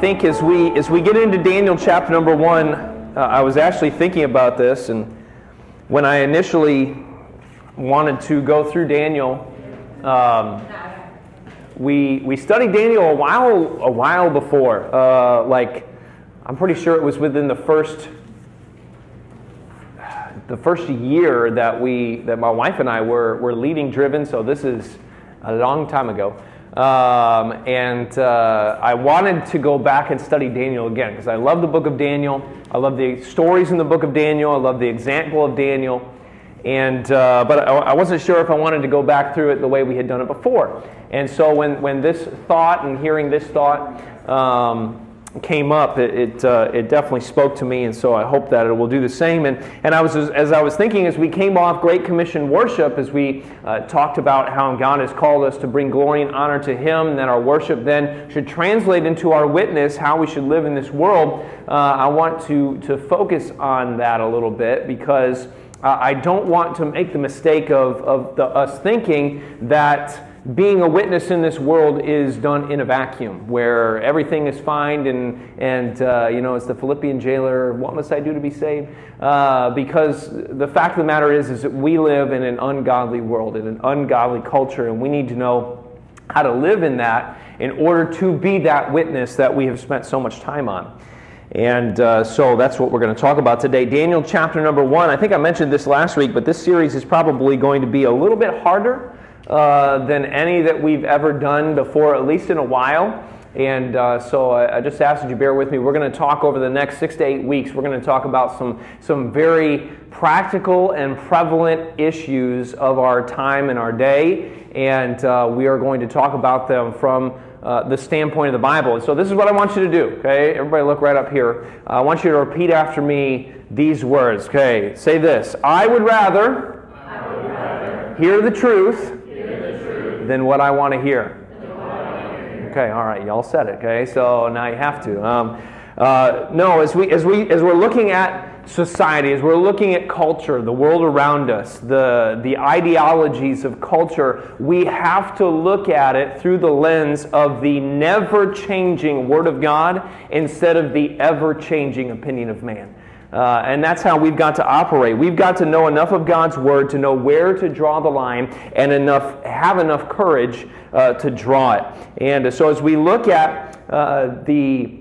think as we as we get into Daniel chapter number one, uh, I was actually thinking about this, and when I initially wanted to go through Daniel, um, we we studied Daniel a while a while before. Uh, like I'm pretty sure it was within the first the first year that we that my wife and I were were leading Driven. So this is a long time ago. Um, and uh, I wanted to go back and study Daniel again because I love the book of Daniel. I love the stories in the book of Daniel. I love the example of Daniel. And, uh, but I, I wasn't sure if I wanted to go back through it the way we had done it before. And so when, when this thought and hearing this thought, um, came up, it, it, uh, it, definitely spoke to me, and so I hope that it will do the same. And, and I was, as I was thinking, as we came off Great Commission worship, as we uh, talked about how God has called us to bring glory and honor to Him, and that our worship then should translate into our witness, how we should live in this world, uh, I want to, to focus on that a little bit because I don't want to make the mistake of, of the, us thinking that being a witness in this world is done in a vacuum where everything is fine and, and uh, you know, it's the Philippian jailer, what must I do to be saved? Uh, because the fact of the matter is, is that we live in an ungodly world, in an ungodly culture, and we need to know how to live in that in order to be that witness that we have spent so much time on. And uh, so that's what we're going to talk about today. Daniel chapter number one. I think I mentioned this last week, but this series is probably going to be a little bit harder uh, than any that we've ever done before, at least in a while. And uh, so I, I, just ask that you bear with me. We're going to talk over the next six to eight weeks. We're going to talk about some, some very practical and prevalent issues of our time and our day. And uh, we are going to talk about them from uh, the standpoint of the Bible. And so this is what I want you to do. Okay, everybody, look right up here. I want you to repeat after me these words. Okay, say this: I would rather, I would rather hear the truth than what I want to hear. Okay, all right, y'all said it. Okay, so now you have to. Um, uh, no, as we as we as we're looking at society, as we're looking at culture, the world around us, the the ideologies of culture, we have to look at it through the lens of the never changing Word of God instead of the ever changing opinion of man. Uh, and that's how we've got to operate. We've got to know enough of God's word to know where to draw the line and enough have enough courage uh, to draw it. And so as we look at uh, the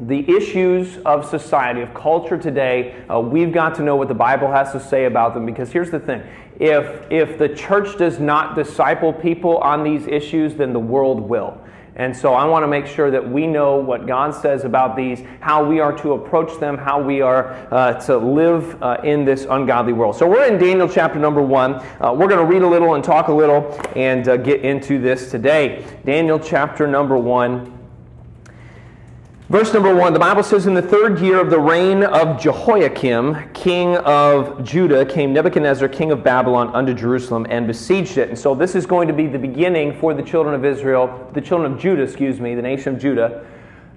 the issues of society, of culture today, uh, we've got to know what the Bible has to say about them because here's the thing. If, if the church does not disciple people on these issues, then the world will. And so I want to make sure that we know what God says about these, how we are to approach them, how we are uh, to live uh, in this ungodly world. So we're in Daniel chapter number one. Uh, we're going to read a little and talk a little and uh, get into this today. Daniel chapter number one. Verse number one, the Bible says, In the third year of the reign of Jehoiakim, king of Judah, came Nebuchadnezzar, king of Babylon, unto Jerusalem and besieged it. And so this is going to be the beginning for the children of Israel, the children of Judah, excuse me, the nation of Judah.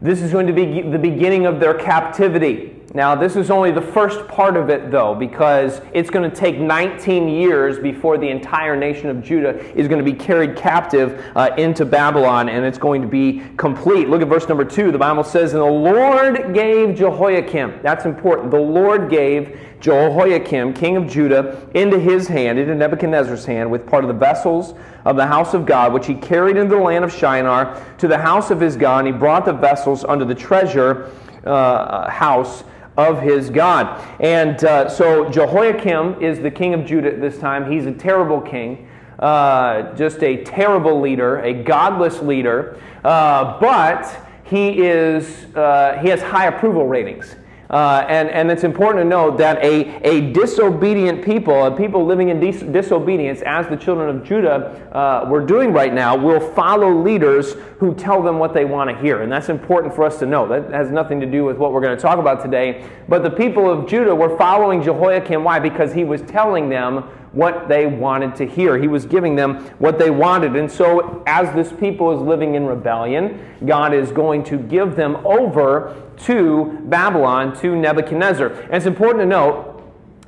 This is going to be the beginning of their captivity. Now, this is only the first part of it, though, because it's going to take 19 years before the entire nation of Judah is going to be carried captive uh, into Babylon, and it's going to be complete. Look at verse number 2. The Bible says, And the Lord gave Jehoiakim, that's important, the Lord gave Jehoiakim, king of Judah, into his hand, into Nebuchadnezzar's hand, with part of the vessels of the house of God, which he carried into the land of Shinar to the house of his God, and he brought the vessels unto the treasure uh, house of his God. And uh, so Jehoiakim is the king of Judah at this time. He's a terrible king, uh, just a terrible leader, a godless leader, uh, but he, is, uh, he has high approval ratings. Uh, and, and it's important to know that a, a disobedient people, a people living in dis- disobedience, as the children of Judah uh, were doing right now, will follow leaders who tell them what they want to hear. And that's important for us to know. That has nothing to do with what we're going to talk about today. But the people of Judah were following Jehoiakim. Why? Because he was telling them what they wanted to hear. He was giving them what they wanted. And so, as this people is living in rebellion, God is going to give them over to Babylon, to Nebuchadnezzar. And it's important to note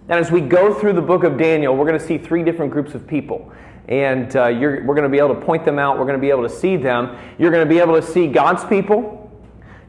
that as we go through the book of Daniel, we're going to see three different groups of people. And uh, we're going to be able to point them out. We're going to be able to see them. You're going to be able to see God's people.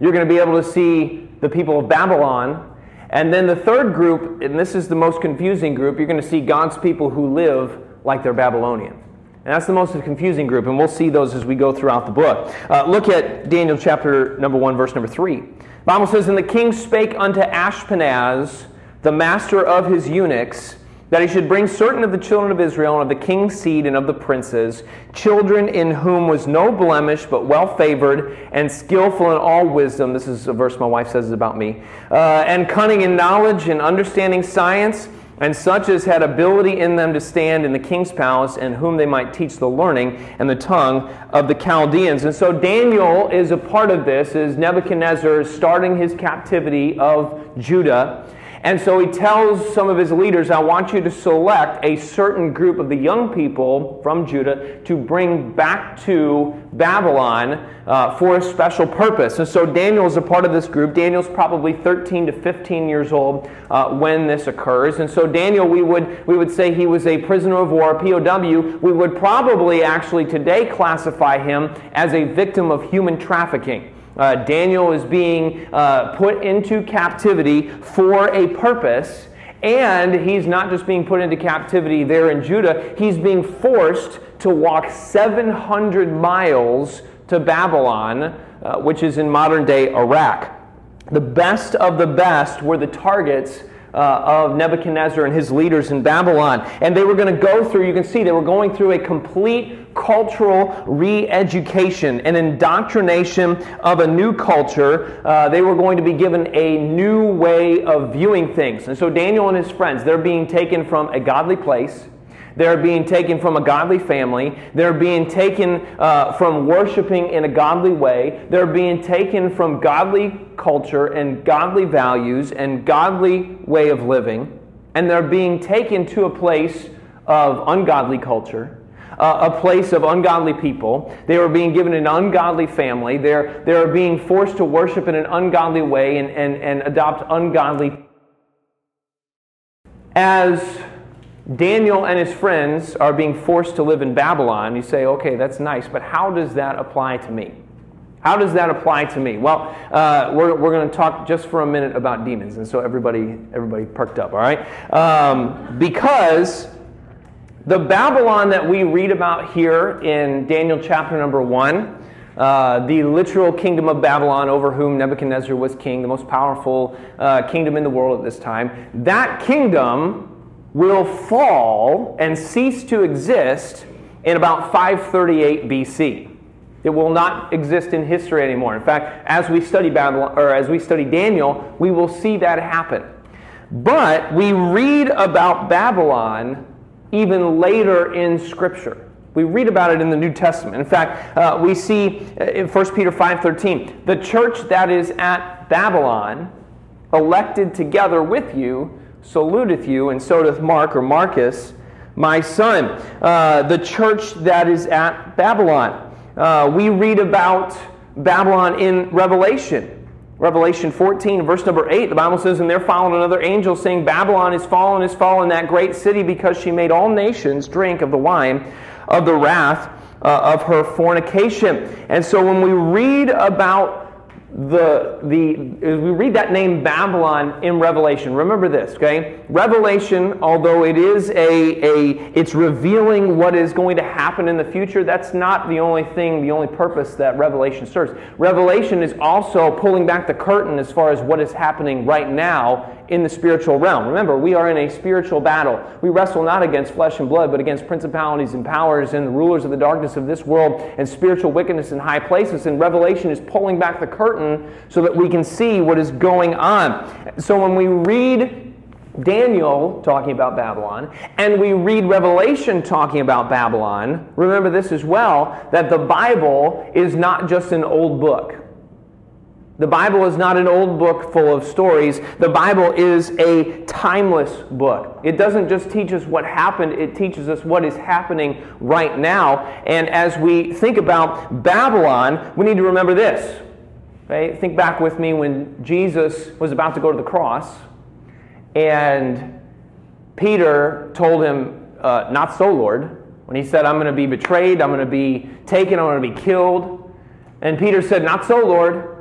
You're going to be able to see the people of Babylon. And then the third group, and this is the most confusing group, you're going to see God's people who live like they're Babylonian. And that's the most confusing group, and we'll see those as we go throughout the book. Uh, look at Daniel chapter number 1, verse number 3. The Bible says, And the king spake unto Ashpenaz, the master of his eunuchs, that he should bring certain of the children of Israel and of the king's seed and of the princes, children in whom was no blemish, but well favored and skillful in all wisdom. This is a verse my wife says is about me. Uh, and cunning in knowledge and understanding science, and such as had ability in them to stand in the king's palace, and whom they might teach the learning and the tongue of the Chaldeans. And so Daniel is a part of this, as Nebuchadnezzar is starting his captivity of Judah. And so he tells some of his leaders, I want you to select a certain group of the young people from Judah to bring back to Babylon uh, for a special purpose. And so Daniel is a part of this group. Daniel's probably 13 to 15 years old uh, when this occurs. And so Daniel, we would, we would say he was a prisoner of war, POW. We would probably actually today classify him as a victim of human trafficking. Uh, Daniel is being uh, put into captivity for a purpose. And he's not just being put into captivity there in Judah, he's being forced to walk 700 miles to Babylon, uh, which is in modern day Iraq. The best of the best were the targets uh, of Nebuchadnezzar and his leaders in Babylon. And they were going to go through, you can see, they were going through a complete cultural re education, an indoctrination of a new culture. Uh, they were going to be given a new way of viewing things. And so Daniel and his friends, they're being taken from a godly place they're being taken from a godly family. They're being taken uh, from worshiping in a godly way. They're being taken from godly culture and godly values and godly way of living. And they're being taken to a place of ungodly culture. Uh, a place of ungodly people. They are being given an ungodly family. They're, they're being forced to worship in an ungodly way and, and, and adopt ungodly. As Daniel and his friends are being forced to live in Babylon. You say, okay, that's nice, but how does that apply to me? How does that apply to me? Well, uh, we're, we're going to talk just for a minute about demons, and so everybody everybody perked up, all right? Um, because the Babylon that we read about here in Daniel chapter number one, uh, the literal kingdom of Babylon over whom Nebuchadnezzar was king, the most powerful uh, kingdom in the world at this time, that kingdom will fall and cease to exist in about 538 BC. It will not exist in history anymore. In fact, as we study Babylon or as we study Daniel, we will see that happen. But we read about Babylon even later in Scripture. We read about it in the New Testament. In fact, uh, we see uh, in 1 Peter 5:13, the church that is at Babylon, elected together with you, saluteth you, and so doth Mark or Marcus, my son. Uh, the church that is at Babylon. Uh, we read about Babylon in Revelation. Revelation 14, verse number 8, the Bible says, And there followed another angel saying, Babylon is fallen, is fallen, that great city, because she made all nations drink of the wine of the wrath uh, of her fornication. And so when we read about the, the, we read that name Babylon in Revelation. Remember this, okay? Revelation, although it is a, a, it's revealing what is going to happen in the future, that's not the only thing, the only purpose that Revelation serves. Revelation is also pulling back the curtain as far as what is happening right now in the spiritual realm. Remember, we are in a spiritual battle. We wrestle not against flesh and blood, but against principalities and powers and the rulers of the darkness of this world and spiritual wickedness in high places. And Revelation is pulling back the curtain so that we can see what is going on. So when we read Daniel talking about Babylon, and we read Revelation talking about Babylon, remember this as well that the Bible is not just an old book. The Bible is not an old book full of stories. The Bible is a timeless book. It doesn't just teach us what happened, it teaches us what is happening right now. And as we think about Babylon, we need to remember this. Think back with me when Jesus was about to go to the cross, and Peter told him, uh, Not so, Lord. When he said, I'm going to be betrayed, I'm going to be taken, I'm going to be killed. And Peter said, Not so, Lord.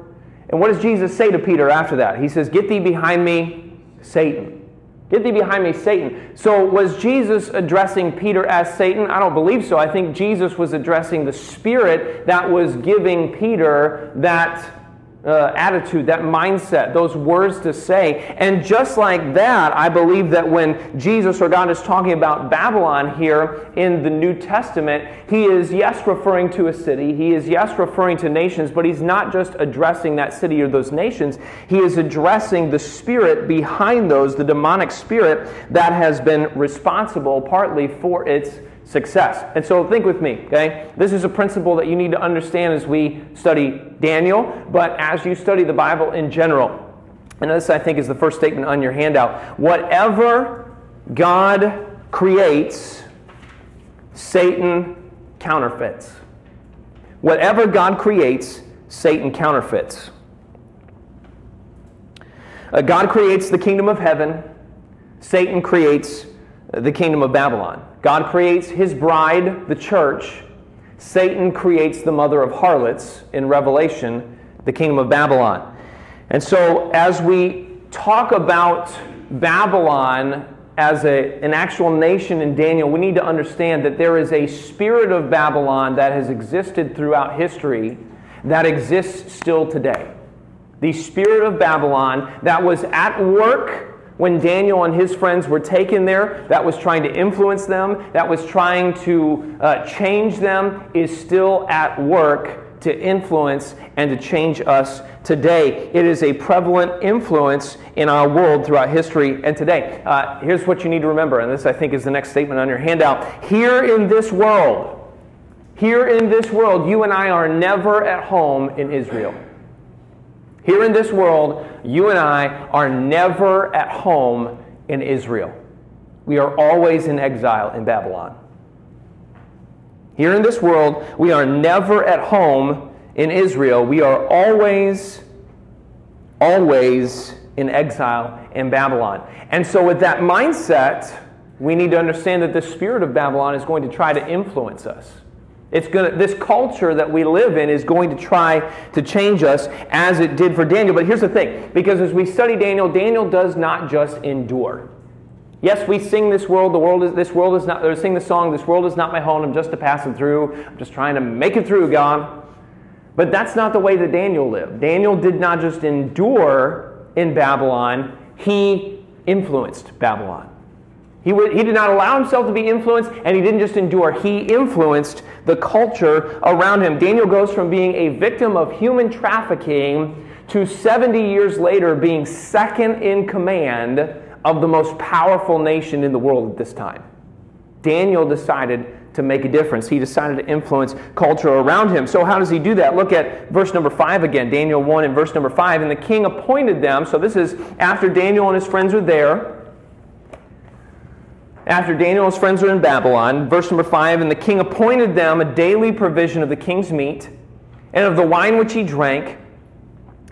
And what does Jesus say to Peter after that? He says, Get thee behind me, Satan. Get thee behind me, Satan. So, was Jesus addressing Peter as Satan? I don't believe so. I think Jesus was addressing the spirit that was giving Peter that uh, attitude, that mindset, those words to say. And just like that, I believe that when Jesus or God is talking about Babylon here in the New Testament, he is, yes, referring to a city. He is, yes, referring to nations, but he's not just addressing that city or those nations. He is addressing the spirit behind those, the demonic spirit that has been responsible partly for its success. And so think with me, okay? This is a principle that you need to understand as we study Daniel, but as you study the Bible in general. And this, I think, is the first statement on your handout. Whatever God creates, Satan counterfeits. Whatever God creates, Satan counterfeits. Uh, God creates the kingdom of heaven, Satan creates the kingdom of Babylon. God creates his bride, the church. Satan creates the mother of harlots in Revelation, the kingdom of Babylon. And so, as we talk about Babylon as a, an actual nation in Daniel, we need to understand that there is a spirit of Babylon that has existed throughout history that exists still today. The spirit of Babylon that was at work when Daniel and his friends were taken there, that was trying to influence them, that was trying to uh, change them, is still at work to influence and to change us today. It is a prevalent influence in our world throughout history and today. Uh, here's what you need to remember, and this I think is the next statement on your handout. Here in this world, here in this world, you and I are never at home in Israel. Here in this world, you and I are never at home in Israel. We are always in exile in Babylon. Here in this world, we are never at home in Israel. We are always, always in exile in Babylon. And so, with that mindset, we need to understand that the spirit of Babylon is going to try to influence us. It's gonna, this culture that we live in is going to try to change us as it did for Daniel. But here's the thing because as we study Daniel, Daniel does not just endure. Yes, we sing this world, the world is this world is not or sing the song, this world is not my home, I'm just a passing through. I'm just trying to make it through, God. But that's not the way that Daniel lived. Daniel did not just endure in Babylon, he influenced Babylon. He, would, he did not allow himself to be influenced, and he didn't just endure, he influenced the culture around him. Daniel goes from being a victim of human trafficking to 70 years later being second in command of the most powerful nation in the world at this time. Daniel decided to make a difference. He decided to influence culture around him. So, how does he do that? Look at verse number 5 again, Daniel 1 and verse number 5. And the king appointed them. So, this is after Daniel and his friends are there. After Daniel and his friends were in Babylon, verse number 5, and the king appointed them a daily provision of the king's meat and of the wine which he drank,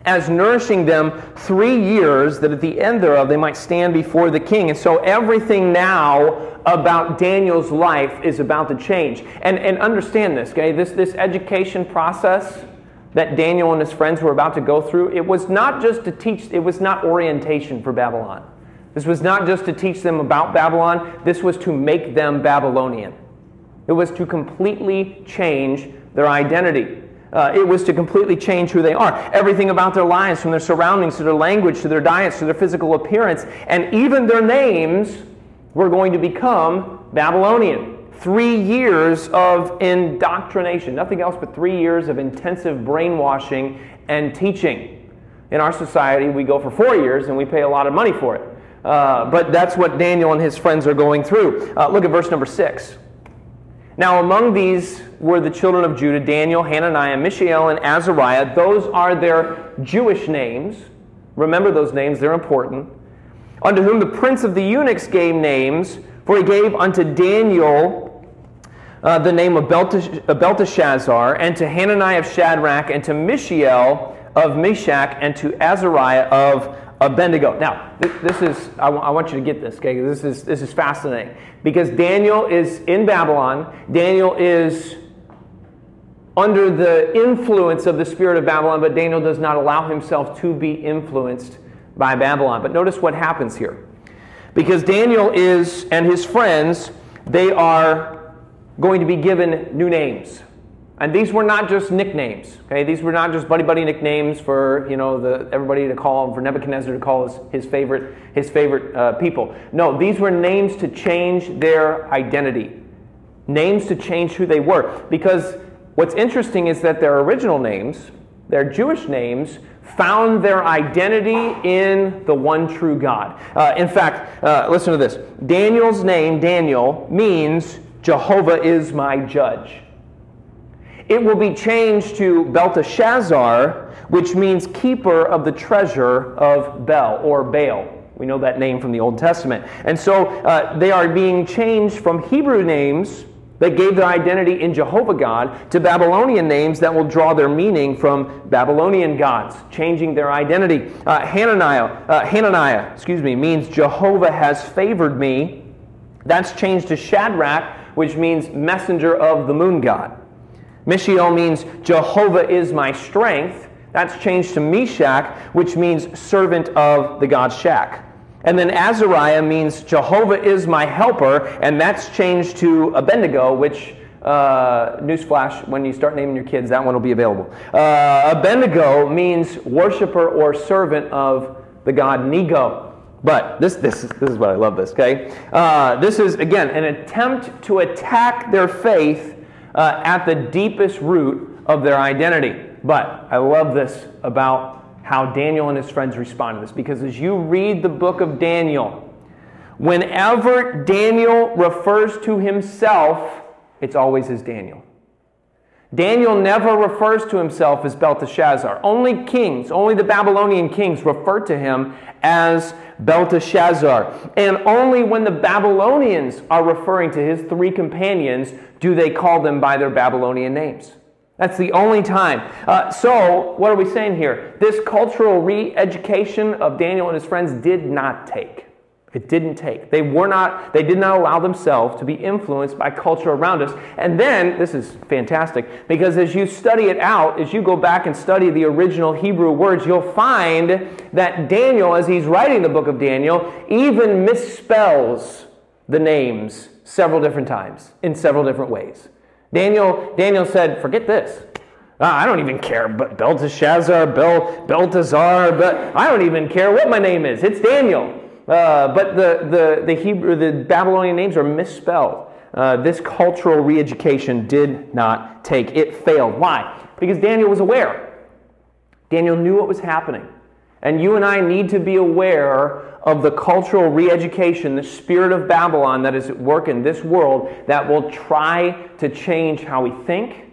as nourishing them three years, that at the end thereof they might stand before the king. And so everything now about Daniel's life is about to change. And, and understand this, okay? This, this education process that Daniel and his friends were about to go through, it was not just to teach, it was not orientation for Babylon. This was not just to teach them about Babylon, this was to make them Babylonian. It was to completely change their identity. Uh, it was to completely change who they are. Everything about their lives, from their surroundings to their language to their diets to their physical appearance, and even their names were going to become Babylonian. Three years of indoctrination, nothing else but three years of intensive brainwashing and teaching. In our society, we go for four years and we pay a lot of money for it. Uh, but that's what Daniel and his friends are going through. Uh, look at verse number 6. Now, among these were the children of Judah Daniel, Hananiah, Mishael, and Azariah. Those are their Jewish names. Remember those names, they're important. Unto whom the prince of the eunuchs gave names, for he gave unto Daniel uh, the name of Belteshazzar, and to Hananiah of Shadrach, and to Mishael of Meshach, and to Azariah of Abednego. Now, this is, I, want you to get this, okay? This is, this is fascinating. Because Daniel is in Babylon, Daniel is under the influence of the spirit of Babylon, but Daniel does not allow himself to be influenced by Babylon. But notice what happens here. Because Daniel is, and his friends, they are going to be given new names. And these were not just nicknames. Okay, these were not just buddy buddy nicknames for you know the everybody to call him for Nebuchadnezzar to call his, his favorite his favorite uh, people. No, these were names to change their identity, names to change who they were. Because what's interesting is that their original names, their Jewish names, found their identity in the one true God. Uh, in fact, uh, listen to this. Daniel's name, Daniel, means Jehovah is my judge it will be changed to Belteshazzar, which means keeper of the treasure of Bel or Baal. We know that name from the Old Testament. And so uh, they are being changed from Hebrew names that gave their identity in Jehovah God to Babylonian names that will draw their meaning from Babylonian gods, changing their identity. Uh, Hananiah, uh, Hananiah, excuse me, means Jehovah has favored me. That's changed to Shadrach, which means messenger of the moon god. Mishael means Jehovah is my strength. That's changed to Meshach, which means servant of the god Shak. And then Azariah means Jehovah is my helper, and that's changed to Abednego, which, uh, newsflash, when you start naming your kids, that one will be available. Uh, Abednego means worshiper or servant of the god Nego. But this, this, this is what I love this, okay? Uh, this is, again, an attempt to attack their faith uh, at the deepest root of their identity. But I love this about how Daniel and his friends respond to this because as you read the book of Daniel, whenever Daniel refers to himself, it's always as Daniel. Daniel never refers to himself as Belteshazzar. Only kings, only the Babylonian kings refer to him as Belteshazzar. And only when the Babylonians are referring to his three companions do they call them by their Babylonian names. That's the only time. Uh, so, what are we saying here? This cultural re education of Daniel and his friends did not take. It didn't take. They were not, they did not allow themselves to be influenced by culture around us. And then, this is fantastic, because as you study it out, as you go back and study the original Hebrew words, you'll find that Daniel, as he's writing the book of Daniel, even misspells the names several different times in several different ways. Daniel, Daniel said, forget this. Uh, I don't even care, but Belteshazzar, Bel, Belteshazzar, but I don't even care what my name is. It's Daniel. Uh, but the, the, the, Hebrew, the Babylonian names are misspelled. Uh, this cultural re education did not take. It failed. Why? Because Daniel was aware. Daniel knew what was happening. And you and I need to be aware of the cultural re education, the spirit of Babylon that is at work in this world that will try to change how we think,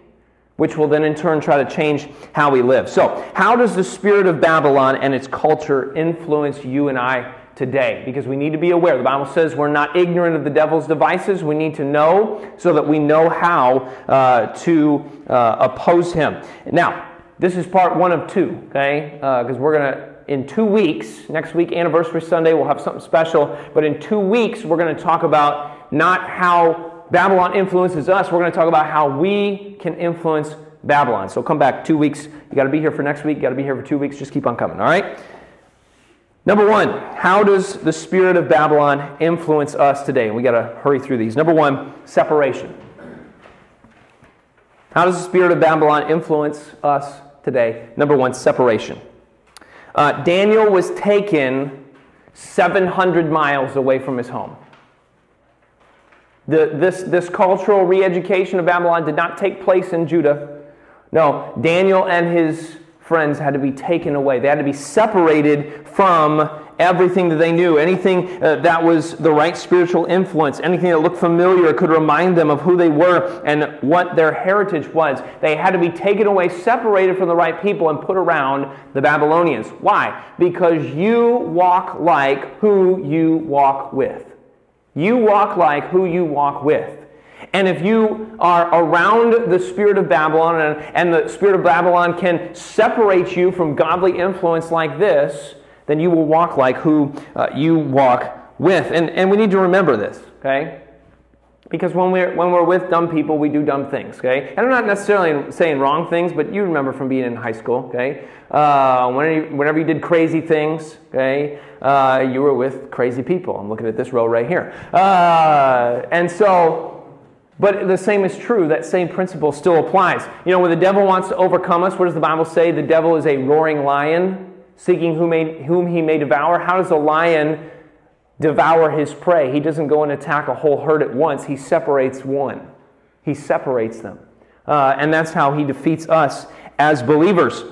which will then in turn try to change how we live. So, how does the spirit of Babylon and its culture influence you and I today because we need to be aware. The Bible says we're not ignorant of the devil's devices. We need to know so that we know how uh, to uh, oppose him. Now, this is part one of two, okay? Because uh, we're going to, in two weeks, next week, Anniversary Sunday, we'll have something special. But in two weeks, we're going to talk about not how Babylon influences us, we're going to talk about how we can influence Babylon. So come back two weeks. You got to be here for next week. You got to be here for two weeks. Just keep on coming, all right? Number one, how does the spirit of Babylon influence us today? We got to hurry through these. Number one, separation. How does the spirit of Babylon influence us today? Number one, separation. Uh, Daniel was taken 700 miles away from his home. The, this, this cultural re education of Babylon did not take place in Judah. No, Daniel and his friends had to be taken away. They had to be separated from everything that they knew, anything uh, that was the right spiritual influence, anything that looked familiar could remind them of who they were and what their heritage was. They had to be taken away, separated from the right people, and put around the Babylonians. Why? Because you walk like who you walk with. You walk like who you walk with. And if you are around the spirit of Babylon and, and the spirit of Babylon can separate you from godly influence like this, then you will walk like who uh, you walk with. And, and we need to remember this, okay? Because when we're, when we're with dumb people, we do dumb things, okay? And I'm not necessarily saying wrong things, but you remember from being in high school, okay? Uh, whenever, you, whenever you did crazy things, okay, uh, you were with crazy people. I'm looking at this row right here. Uh, and so, but the same is true. That same principle still applies. You know, when the devil wants to overcome us, what does the Bible say? The devil is a roaring lion, seeking whom, may, whom he may devour. How does a lion devour his prey. He doesn't go and attack a whole herd at once, he separates one. He separates them. Uh, and that's how he defeats us as believers.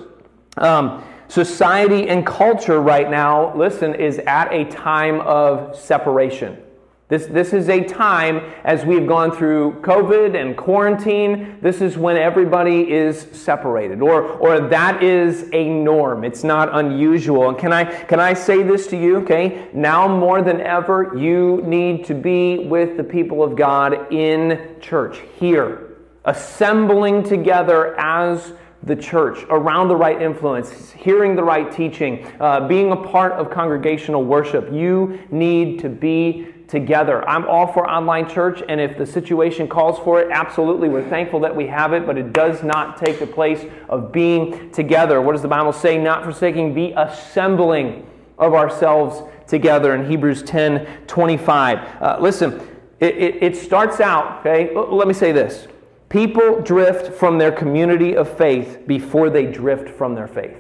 Um, society and culture right now, listen, is at a time of separation. This, this is a time, as we've gone through COVID and quarantine, this is when everybody is separated, or, or that is a norm. It's not unusual. And can I, can I say this to you? Okay, now more than ever, you need to be with the people of God in church, here, assembling together as the church, around the right influence, hearing the right teaching, uh, being a part of congregational worship. You need to be together. I'm all for online church, and if the situation calls for it, absolutely, we're thankful that we have it, but it does not take the place of being together. What does the Bible say? Not forsaking, the assembling of ourselves together in Hebrews 10 25. Uh, listen, it, it, it starts out, okay? Let me say this. People drift from their community of faith before they drift from their faith.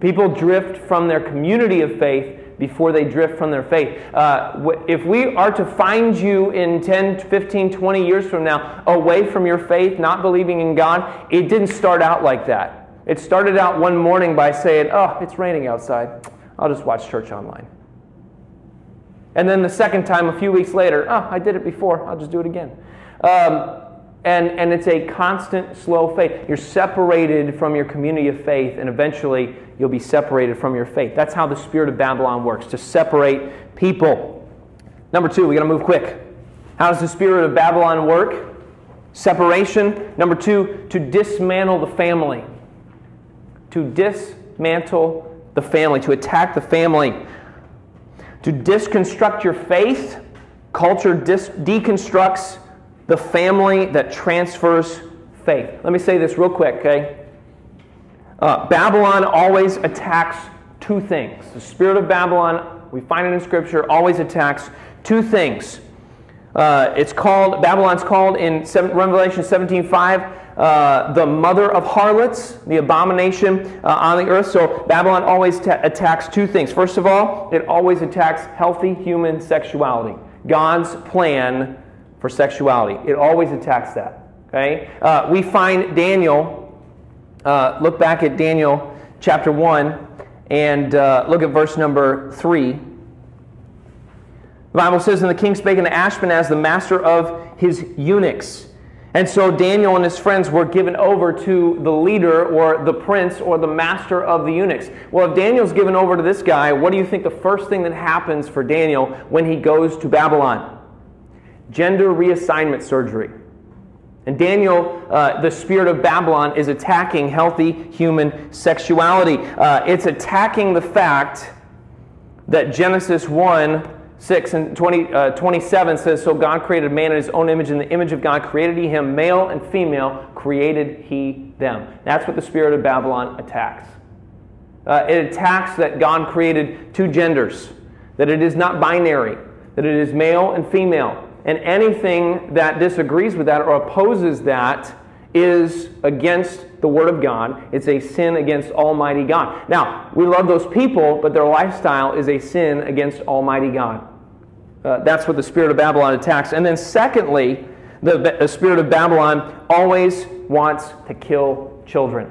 People drift from their community of faith before they drift from their faith. Uh, if we are to find you in 10, 15, 20 years from now away from your faith, not believing in God, it didn't start out like that. It started out one morning by saying, Oh, it's raining outside. I'll just watch church online. And then the second time, a few weeks later, oh, I did it before. I'll just do it again. Um, and, and it's a constant, slow faith. You're separated from your community of faith, and eventually you'll be separated from your faith. That's how the spirit of Babylon works to separate people. Number two, we got to move quick. How does the spirit of Babylon work? Separation. Number two, to dismantle the family. To dismantle the family, to attack the family. To disconstruct your faith. Culture dis- deconstructs the family that transfers faith. Let me say this real quick, okay? Uh, Babylon always attacks two things. The spirit of Babylon, we find it in Scripture, always attacks two things. Uh, it's called Babylon's called in seven, Revelation 17:5 uh, the mother of harlots, the abomination uh, on the earth. So Babylon always ta- attacks two things. First of all, it always attacks healthy human sexuality. God's plan for sexuality. It always attacks that. Okay? Uh, we find Daniel, uh, look back at Daniel chapter 1 and uh, look at verse number 3. The Bible says, And the king spake unto Ashpenaz, the master of his eunuchs. And so Daniel and his friends were given over to the leader or the prince or the master of the eunuchs. Well, if Daniel's given over to this guy, what do you think the first thing that happens for Daniel when he goes to Babylon? Gender reassignment surgery. And Daniel, uh, the spirit of Babylon, is attacking healthy human sexuality. Uh, it's attacking the fact that Genesis 1 6 and 20, uh, 27 says, So God created man in his own image. In the image of God created he him, male and female created he them. That's what the spirit of Babylon attacks. Uh, it attacks that God created two genders, that it is not binary, that it is male and female and anything that disagrees with that or opposes that is against the Word of God. It's a sin against Almighty God. Now, we love those people, but their lifestyle is a sin against Almighty God. Uh, that's what the spirit of Babylon attacks. And then, secondly, the, the spirit of Babylon always wants to kill children.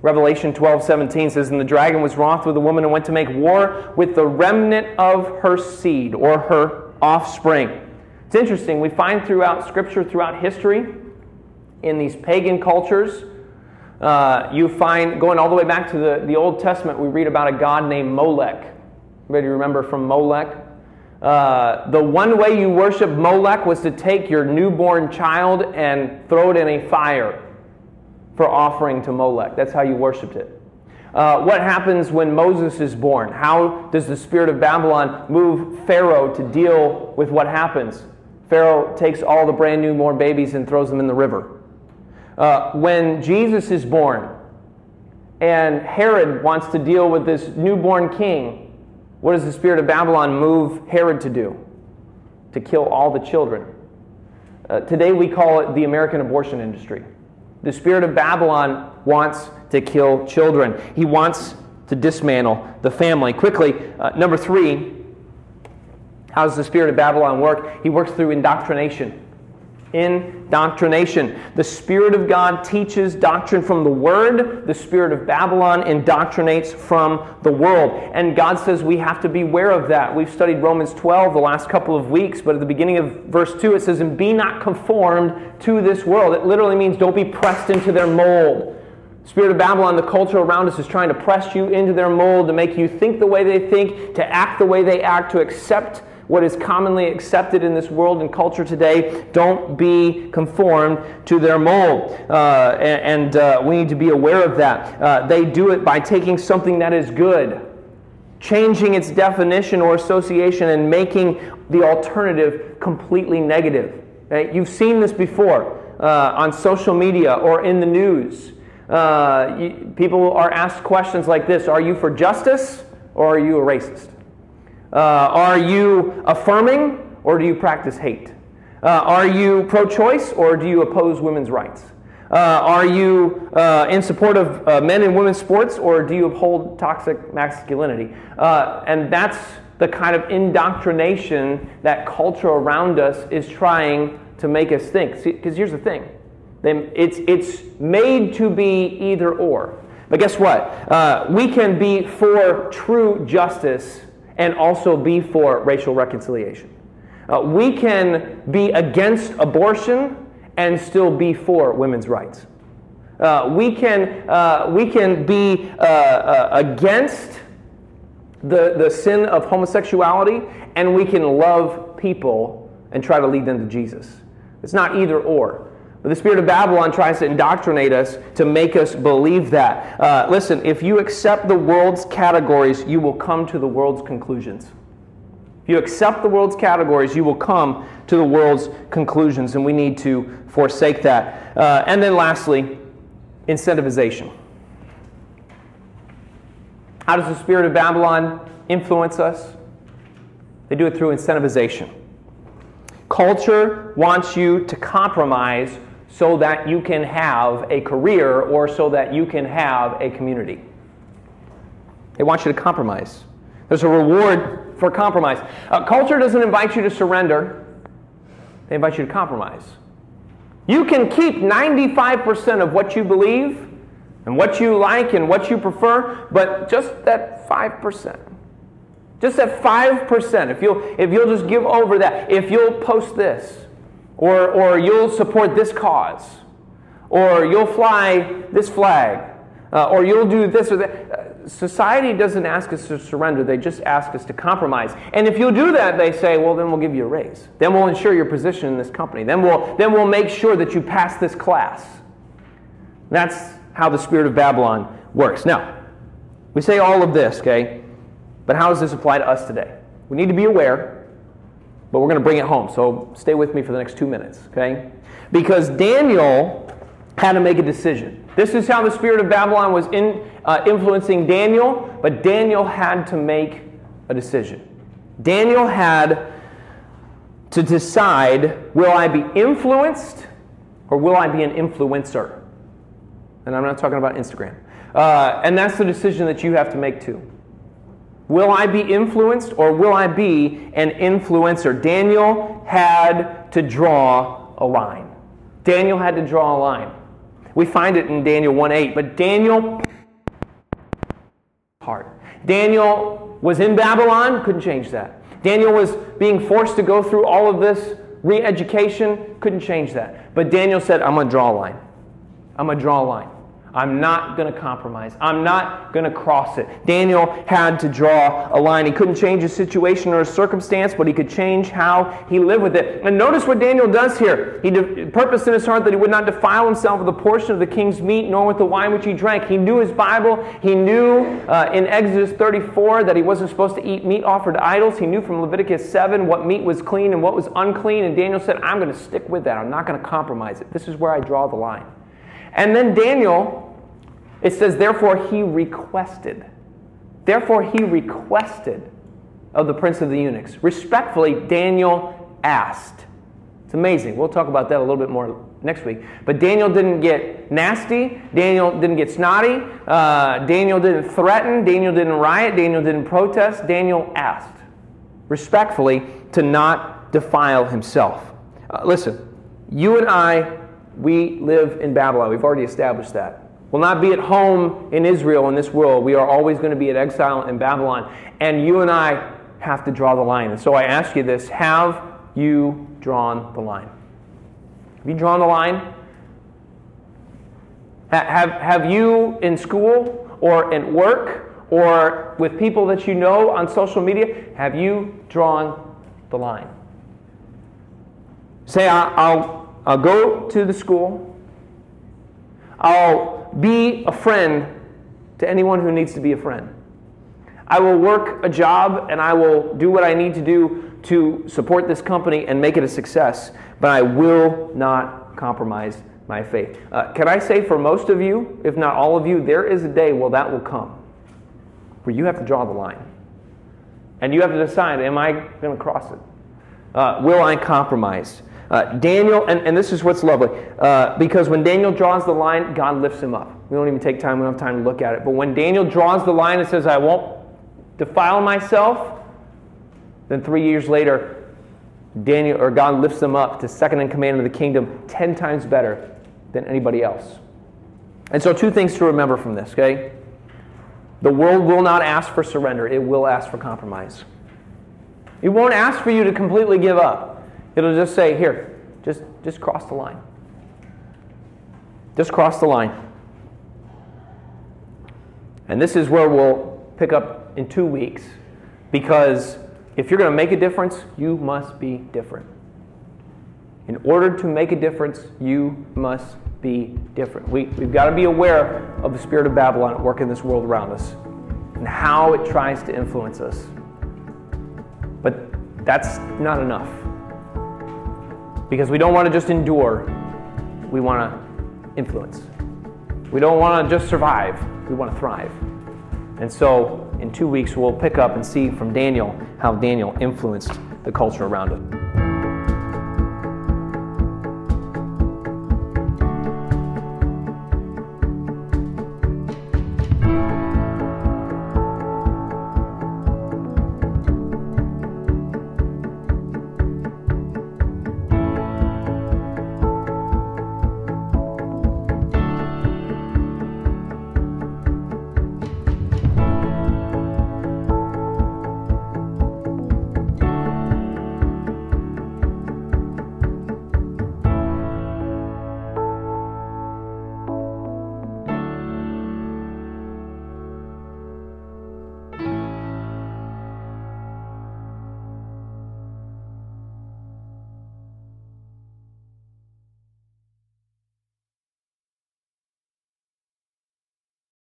Revelation 12, 17 says, And the dragon was wroth with the woman and went to make war with the remnant of her seed or her offspring. It's interesting. We find throughout Scripture, throughout history, in these pagan cultures, uh, you find, going all the way back to the, the Old Testament, we read about a god named Molech. Anybody remember from Molech? Uh, the one way you worship Molech was to take your newborn child and throw it in a fire for offering to Molech. That's how you worshiped it. Uh, what happens when Moses is born? How does the spirit of Babylon move Pharaoh to deal with what happens? Pharaoh takes all the brand new born babies and throws them in the river. Uh, when Jesus is born and Herod wants to deal with this newborn king, what does the spirit of Babylon move Herod to do? To kill all the children. Uh, today we call it the American abortion industry. The spirit of Babylon wants to kill children. He wants to dismantle the family. Quickly, uh, number three, how does the spirit of Babylon work? He works through indoctrination. Indoctrination. The Spirit of God teaches doctrine from the Word. The Spirit of Babylon indoctrinates from the world. And God says we have to beware of that. We've studied Romans 12 the last couple of weeks, but at the beginning of verse 2 it says, And be not conformed to this world. It literally means don't be pressed into their mold. Spirit of Babylon, the culture around us is trying to press you into their mold, to make you think the way they think, to act the way they act, to accept what is commonly accepted in this world and culture today. Don't be conformed to their mold. Uh, and, and uh, we need to be aware of that. Uh, they do it by taking something that is good, changing its definition or association, and making the alternative completely negative. Okay? You've seen this before uh, on social media or in the news. Uh, you, people are asked questions like this Are you for justice or are you a racist? Uh, are you affirming or do you practice hate? Uh, are you pro choice or do you oppose women's rights? Uh, are you uh, in support of uh, men and women's sports or do you uphold toxic masculinity? Uh, and that's the kind of indoctrination that culture around us is trying to make us think. Because here's the thing it's, it's made to be either or. But guess what? we can be for true justice and also be for racial reconciliation. Uh, we can be against abortion and still be for women's rights. Uh, we, can, uh, we can be uh, uh, against the, the sin of homosexuality and we can love people and try to lead them to Jesus. It's not either or. But the spirit of Babylon tries to indoctrinate us to make us believe that. Uh, listen, if you accept the world's categories, you will come to the world's conclusions. If you accept the world's categories, you will come to the world's conclusions, and we need to forsake that. Uh, and then lastly, incentivization. How does the spirit of Babylon influence us? They do it through incentivization. Culture wants you to compromise so that you can have a career or so that you can have a community. They want you to compromise. There's a reward for compromise. Uh, culture doesn't invite you to surrender, they invite you to compromise. You can keep 95% of what you believe and what you like and what you prefer, but just that 5%. Just that 5%. If you'll, if you'll just give over that, if you'll post this, or, or you'll support this cause, or you'll fly this flag, uh, or you'll do this or that. Uh, society doesn't ask us to surrender, they just ask us to compromise. And if you'll do that, they say, well, then we'll give you a raise. Then we'll ensure your position in this company. Then we'll, then we'll make sure that you pass this class. That's how the spirit of Babylon works. Now, we say all of this, okay? But how does this apply to us today? We need to be aware but we're going to bring it home. So stay with me for the next two minutes, okay? Because Daniel had to make a decision. This is how the spirit of Babylon was in, uh, influencing Daniel, but Daniel had to make a decision. Daniel had to decide will I be influenced or will I be an influencer? And I'm not talking about Instagram. Uh, and that's the decision that you have to make too. Will I be influenced or will I be an influencer? Daniel had to draw a line. Daniel had to draw a line. We find it in Daniel 1 8, but Daniel heart. Daniel was in Babylon, couldn't change that. Daniel was being forced to go through all of this re education, couldn't change that. But Daniel said, I'm going to draw a line. I'm going to draw a line. I'm not going to compromise. I'm not going to cross it. Daniel had to draw a line. He couldn't change his situation or his circumstance, but he could change how he lived with it. And notice what Daniel does here. He de- purposed in his heart that he would not defile himself with a portion of the king's meat, nor with the wine which he drank. He knew his Bible. He knew uh, in Exodus 34 that he wasn't supposed to eat meat offered to idols. He knew from Leviticus 7 what meat was clean and what was unclean. And Daniel said, I'm going to stick with that. I'm not going to compromise it. This is where I draw the line. And then Daniel, it says, therefore he requested. Therefore he requested of the prince of the eunuchs. Respectfully, Daniel asked. It's amazing. We'll talk about that a little bit more next week. But Daniel didn't get nasty. Daniel didn't get snotty. Uh, Daniel didn't threaten. Daniel didn't riot. Daniel didn't protest. Daniel asked, respectfully, to not defile himself. Uh, listen, you and I we live in Babylon. We've already established that. We'll not be at home in Israel in this world. We are always going to be at exile in Babylon. And you and I have to draw the line. And so I ask you this Have you drawn the line? Have you drawn the line? Have, have you in school or at work or with people that you know on social media, have you drawn the line? Say, I'll, I'll go to the school. I'll be a friend to anyone who needs to be a friend. I will work a job and I will do what I need to do to support this company and make it a success, but I will not compromise my faith. Uh, can I say for most of you, if not all of you, there is a day, well, that will come where you have to draw the line. And you have to decide, am I going to cross it? Uh, will I compromise? Uh, Daniel, and, and this is what's lovely, uh, because when Daniel draws the line, God lifts him up. We don't even take time, we don't have time to look at it. But when Daniel draws the line and says, I won't defile myself, then three years later, Daniel or God lifts him up to second in command of the kingdom, ten times better than anybody else. And so, two things to remember from this, okay? The world will not ask for surrender, it will ask for compromise. It won't ask for you to completely give up. It'll just say, here, just, just cross the line. Just cross the line. And this is where we'll pick up in two weeks because if you're going to make a difference, you must be different. In order to make a difference, you must be different. We, we've got to be aware of the spirit of Babylon at work in this world around us and how it tries to influence us. But that's not enough. Because we don't want to just endure, we want to influence. We don't want to just survive, we want to thrive. And so, in two weeks, we'll pick up and see from Daniel how Daniel influenced the culture around us.